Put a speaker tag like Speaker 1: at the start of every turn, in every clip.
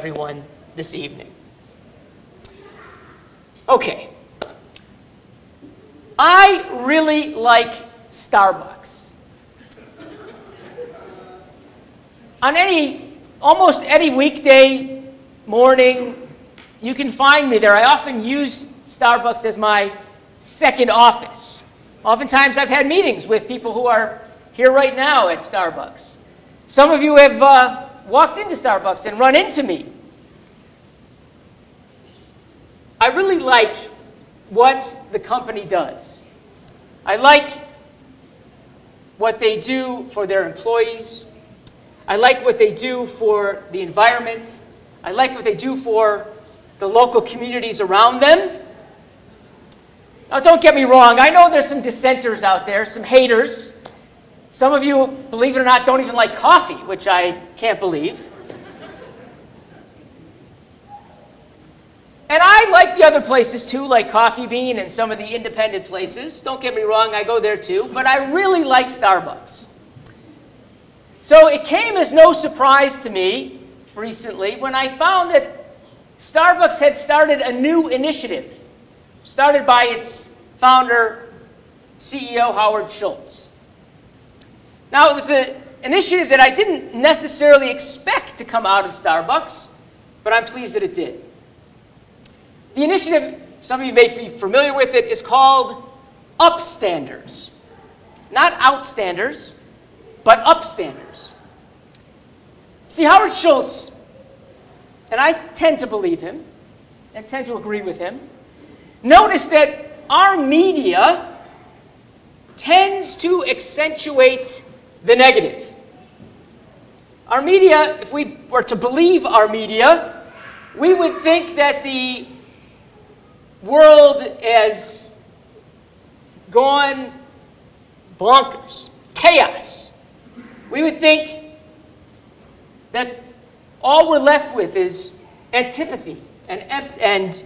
Speaker 1: everyone this evening. Okay. I really like Starbucks. On any, almost any weekday morning, you can find me there. I often use Starbucks as my second office. Oftentimes, I've had meetings with people who are here right now at Starbucks. Some of you have uh, walked into Starbucks and run into me. I really like what the company does. I like what they do for their employees. I like what they do for the environment. I like what they do for the local communities around them. Now, don't get me wrong, I know there's some dissenters out there, some haters. Some of you, believe it or not, don't even like coffee, which I can't believe. And I like the other places too, like Coffee Bean and some of the independent places. Don't get me wrong, I go there too. But I really like Starbucks. So it came as no surprise to me recently when I found that Starbucks had started a new initiative started by its founder, CEO Howard Schultz. Now, it was an initiative that I didn't necessarily expect to come out of Starbucks, but I'm pleased that it did. The initiative, some of you may be familiar with it, is called Upstanders. Not Outstanders, but Upstanders. See, Howard Schultz, and I tend to believe him and tend to agree with him, Notice that our media tends to accentuate the negative. Our media, if we were to believe our media, we would think that the world has gone bonkers, chaos. We would think that all we're left with is antipathy and, and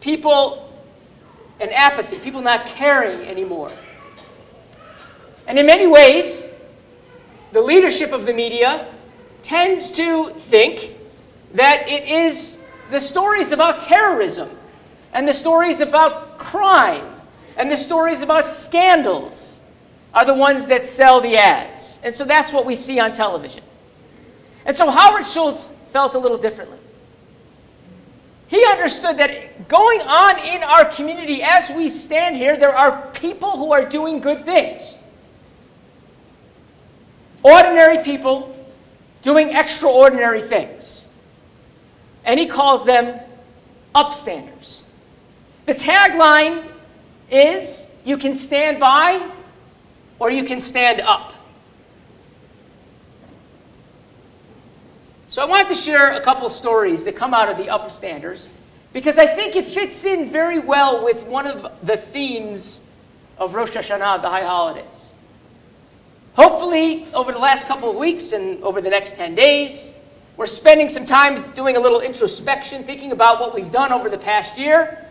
Speaker 1: people and apathy, people not caring anymore. And in many ways, the leadership of the media tends to think that it is the stories about terrorism and the stories about crime and the stories about scandals are the ones that sell the ads. And so that's what we see on television. And so Howard Schultz felt a little differently. He understood that going on in our community as we stand here, there are people who are doing good things. Ordinary people doing extraordinary things. And he calls them upstanders. The tagline is you can stand by or you can stand up. So I wanted to share a couple stories that come out of the Upstanders because I think it fits in very well with one of the themes of Rosh Hashanah, the high holidays. Hopefully, over the last couple of weeks and over the next 10 days, we're spending some time doing a little introspection, thinking about what we've done over the past year,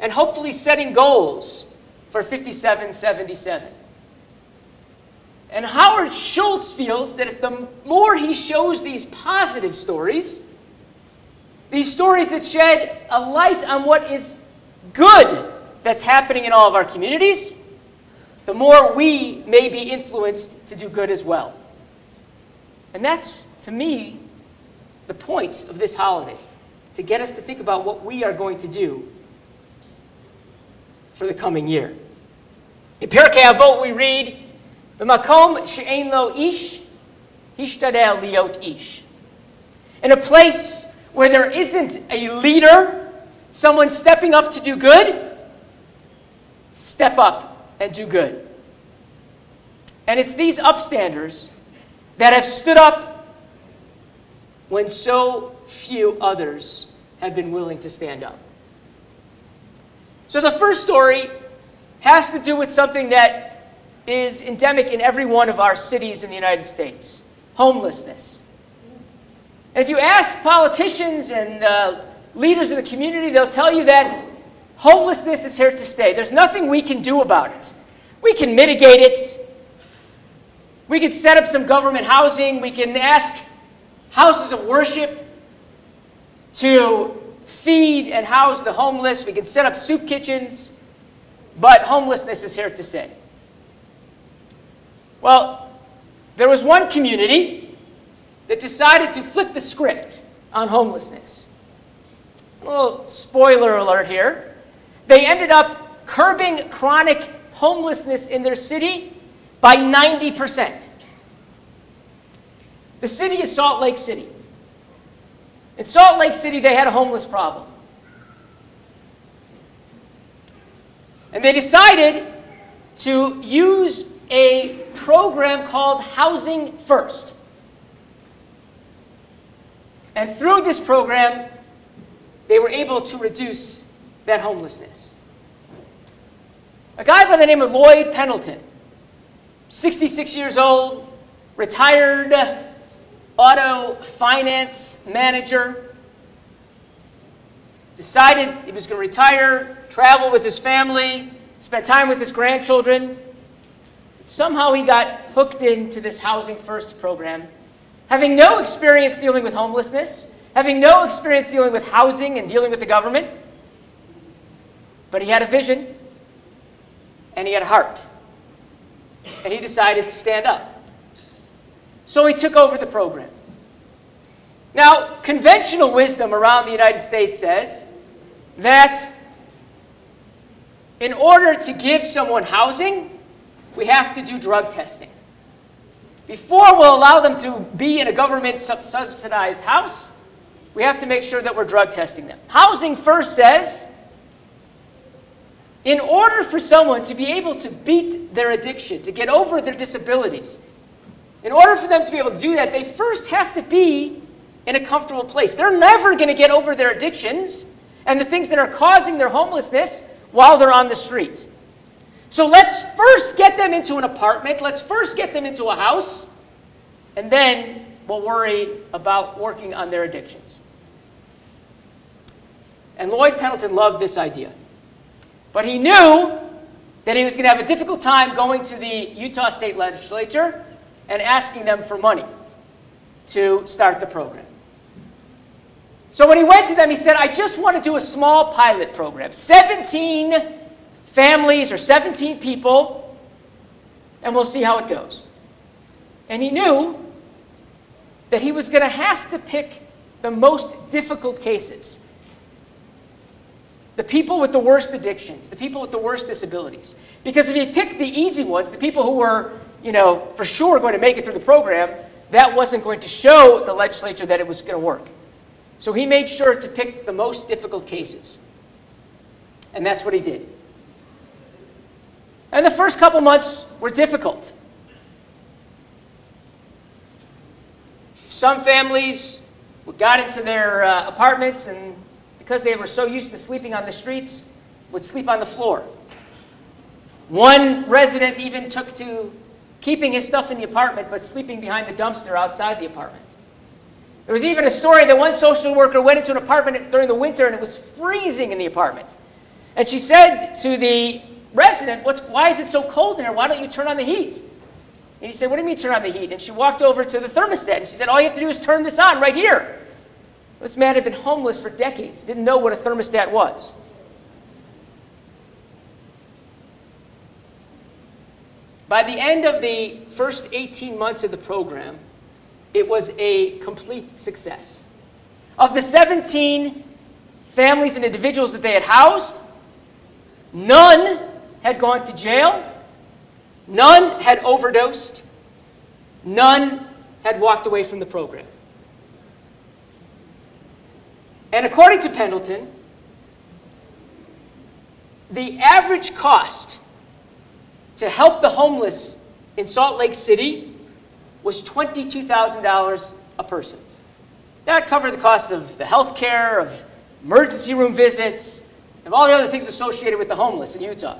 Speaker 1: and hopefully setting goals for 5777. And Howard Schultz feels that the more he shows these positive stories, these stories that shed a light on what is good that's happening in all of our communities, the more we may be influenced to do good as well. And that's, to me, the points of this holiday to get us to think about what we are going to do for the coming year. In Pirkei Avot, we read, "B'makom she'en lo ish, hishtadel liot ish." In a place where there isn't a leader, someone stepping up to do good, step up and do good. And it's these upstanders that have stood up when so few others have been willing to stand up. So the first story has to do with something that is endemic in every one of our cities in the United States homelessness. And if you ask politicians and uh, leaders of the community, they'll tell you that homelessness is here to stay. There's nothing we can do about it. We can mitigate it. We can set up some government housing. We can ask houses of worship to feed and house the homeless. We can set up soup kitchens, but homelessness is here to stay. Well, there was one community that decided to flip the script on homelessness. A little spoiler alert here. They ended up curbing chronic homelessness in their city by 90%. The city is Salt Lake City. In Salt Lake City, they had a homeless problem. And they decided to use a program called Housing First. And through this program, they were able to reduce that homelessness. A guy by the name of Lloyd Pendleton, 66 years old, retired auto finance manager, decided he was going to retire, travel with his family, spend time with his grandchildren. Somehow he got hooked into this Housing First program, having no experience dealing with homelessness, having no experience dealing with housing and dealing with the government. But he had a vision and he had a heart. And he decided to stand up. So he took over the program. Now, conventional wisdom around the United States says that in order to give someone housing, we have to do drug testing. Before we'll allow them to be in a government subsidized house, we have to make sure that we're drug testing them. Housing First says in order for someone to be able to beat their addiction, to get over their disabilities, in order for them to be able to do that, they first have to be in a comfortable place. They're never going to get over their addictions and the things that are causing their homelessness while they're on the street. So let's first get them into an apartment. Let's first get them into a house. And then we'll worry about working on their addictions. And Lloyd Pendleton loved this idea. But he knew that he was going to have a difficult time going to the Utah State Legislature and asking them for money to start the program. So when he went to them, he said, I just want to do a small pilot program 17 families or 17 people, and we'll see how it goes. And he knew that he was going to have to pick the most difficult cases. The people with the worst addictions, the people with the worst disabilities. Because if he picked the easy ones, the people who were you know, for sure going to make it through the program, that wasn't going to show the legislature that it was going to work. So he made sure to pick the most difficult cases. And that's what he did. And the first couple months were difficult. Some families got into their uh, apartments and because they were so used to sleeping on the streets, would sleep on the floor. One resident even took to keeping his stuff in the apartment but sleeping behind the dumpster outside the apartment. There was even a story that one social worker went into an apartment during the winter and it was freezing in the apartment. And she said to the resident, Why is it so cold in here? Why don't you turn on the heat? And he said, What do you mean turn on the heat? And she walked over to the thermostat and she said, All you have to do is turn this on right here. This man had been homeless for decades, didn't know what a thermostat was. By the end of the first 18 months of the program, it was a complete success. Of the 17 families and individuals that they had housed, none had gone to jail, none had overdosed, none had walked away from the program. And according to Pendleton, the average cost to help the homeless in Salt Lake City was $22,000 a person. That covered the cost of the health care, of emergency room visits, and all the other things associated with the homeless in Utah.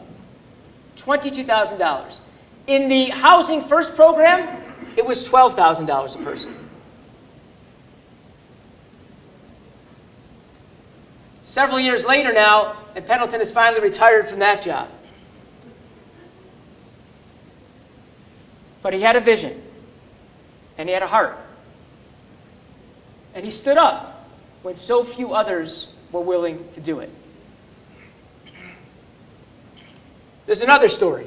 Speaker 1: $22,000. In the Housing First program, it was $12,000 a person. Several years later now, and Pendleton has finally retired from that job. But he had a vision, and he had a heart. And he stood up, when so few others were willing to do it. There's another story.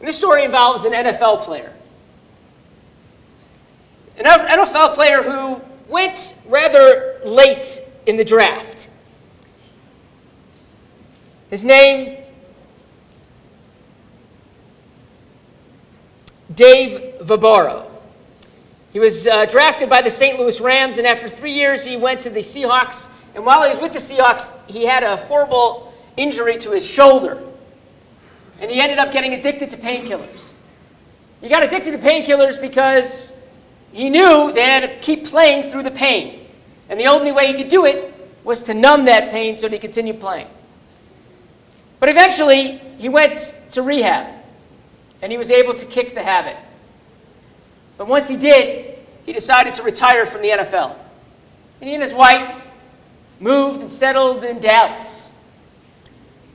Speaker 1: And this story involves an NFL player. An NFL player who went rather late in the draft. His name, Dave Vobora. He was uh, drafted by the St. Louis Rams, and after three years, he went to the Seahawks. And while he was with the Seahawks, he had a horrible injury to his shoulder. And he ended up getting addicted to painkillers. He got addicted to painkillers because he knew they had to keep playing through the pain. And the only way he could do it was to numb that pain so he continued playing. But eventually, he went to rehab, and he was able to kick the habit. But once he did, he decided to retire from the NFL. And he and his wife moved and settled in Dallas.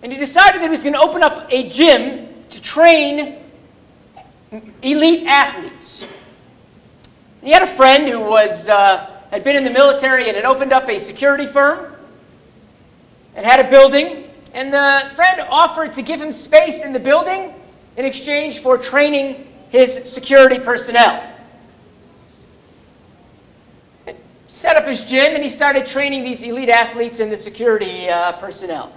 Speaker 1: And he decided that he was going to open up a gym to train elite athletes. And he had a friend who was, uh, had been in the military and had opened up a security firm and had a building. And the friend offered to give him space in the building in exchange for training his security personnel. Set up his gym and he started training these elite athletes and the security uh, personnel.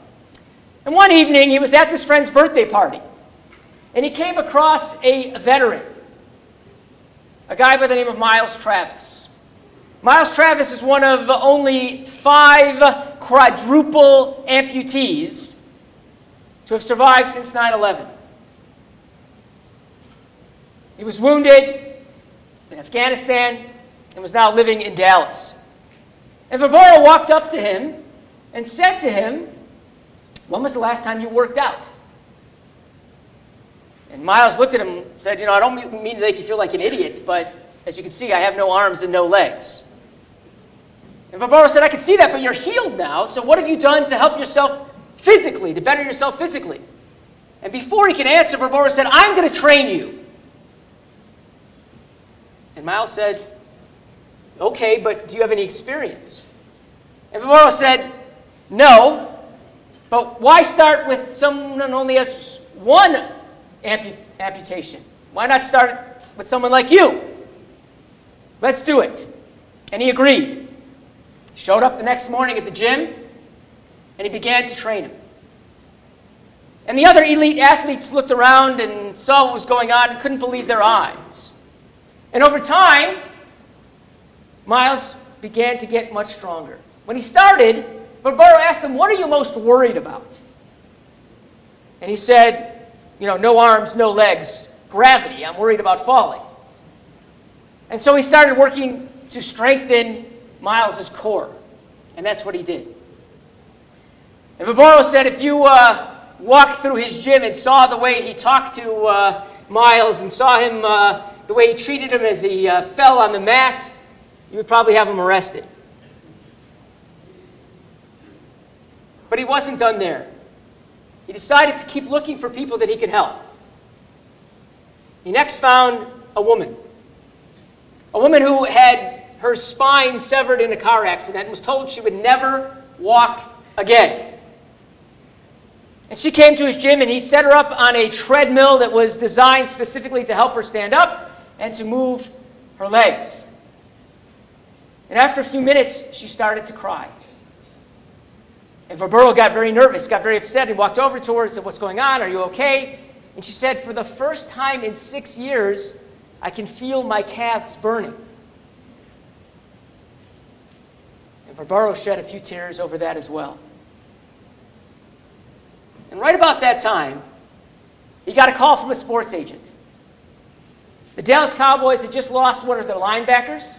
Speaker 1: And one evening, he was at this friend's birthday party, and he came across a veteran, a guy by the name of Miles Travis. Miles Travis is one of only five quadruple amputees to have survived since 9 11. He was wounded in Afghanistan and was now living in Dallas. And Vobora walked up to him and said to him, When was the last time you worked out? And Miles looked at him and said, You know, I don't mean to make you feel like an idiot, but as you can see, I have no arms and no legs. And Vobora said, I can see that, but you're healed now, so what have you done to help yourself physically, to better yourself physically? And before he could answer, Vobora said, I'm going to train you. And Miles said, Okay, but do you have any experience? And Vobora said, No, but why start with someone only has one ampu- amputation? Why not start with someone like you? Let's do it. And he agreed. Showed up the next morning at the gym, and he began to train him. And the other elite athletes looked around and saw what was going on and couldn't believe their eyes. And over time, Miles began to get much stronger. When he started, Vobora asked him, What are you most worried about? And he said, You know, no arms, no legs, gravity. I'm worried about falling. And so he started working to strengthen Miles's core. And that's what he did. And Vobora said, If you uh, walked through his gym and saw the way he talked to uh, Miles and saw him, uh, the way he treated him as he uh, fell on the mat, you would probably have him arrested. But he wasn't done there. He decided to keep looking for people that he could help. He next found a woman. A woman who had her spine severed in a car accident and was told she would never walk again. And she came to his gym and he set her up on a treadmill that was designed specifically to help her stand up and to move her legs. And after a few minutes, she started to cry. And Vobora got very nervous, got very upset. He walked over to her and said, What's going on? Are you okay? And she said, For the first time in six years, I can feel my calves burning. And Vobora shed a few tears over that as well. And right about that time, he got a call from a sports agent. The Dallas Cowboys had just lost one of their linebackers,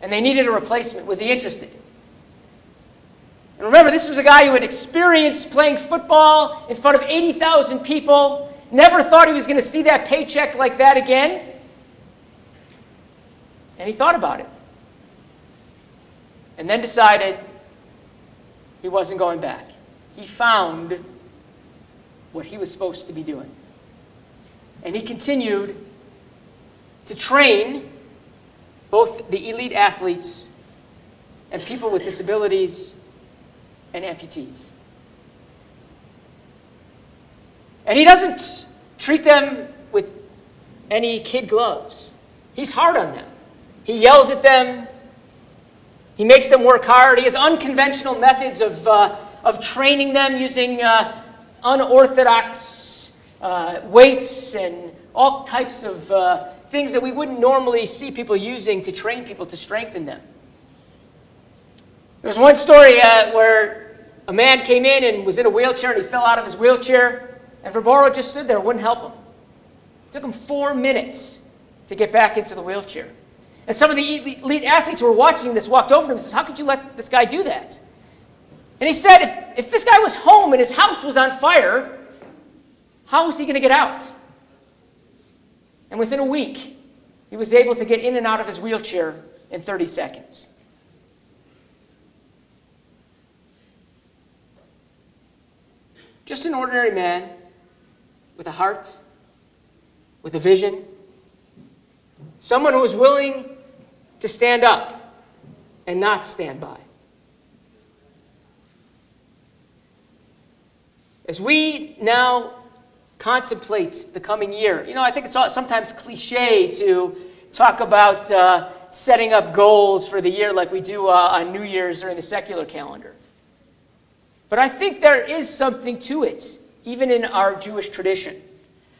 Speaker 1: and they needed a replacement. Was he interested? And remember, this was a guy who had experienced playing football in front of 80,000 people, never thought he was going to see that paycheck like that again. And he thought about it. And then decided he wasn't going back. He found what he was supposed to be doing. And he continued to train both the elite athletes and people with disabilities and amputees. And he doesn't treat them with any kid gloves. He's hard on them. He yells at them. He makes them work hard. He has unconventional methods of, uh, of training them using uh, unorthodox uh, weights and all types of uh, things that we wouldn't normally see people using to train people to strengthen them. There was one story uh, where a man came in and was in a wheelchair and he fell out of his wheelchair, and Vobora just stood there wouldn't help him. It took him four minutes to get back into the wheelchair. And some of the elite athletes who were watching this walked over to him and said, How could you let this guy do that? And he said, If, if this guy was home and his house was on fire, how was he going to get out? And within a week, he was able to get in and out of his wheelchair in 30 seconds. Just an ordinary man with a heart, with a vision, someone who was willing to stand up and not stand by. As we now contemplate the coming year, you know, I think it's sometimes cliche to talk about uh, setting up goals for the year like we do uh, on New Year's or in the secular calendar. But I think there is something to it, even in our Jewish tradition,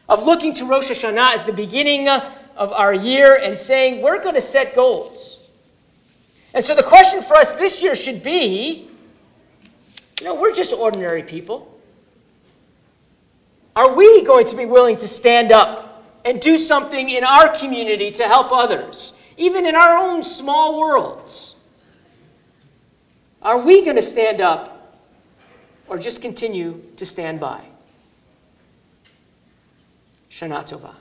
Speaker 1: of looking to Rosh Hashanah as the beginning of our year and saying, we're going to set goals. And so the question for us this year should be you know, we're just ordinary people. Are we going to be willing to stand up and do something in our community to help others, even in our own small worlds? Are we going to stand up or just continue to stand by? Shana Tova.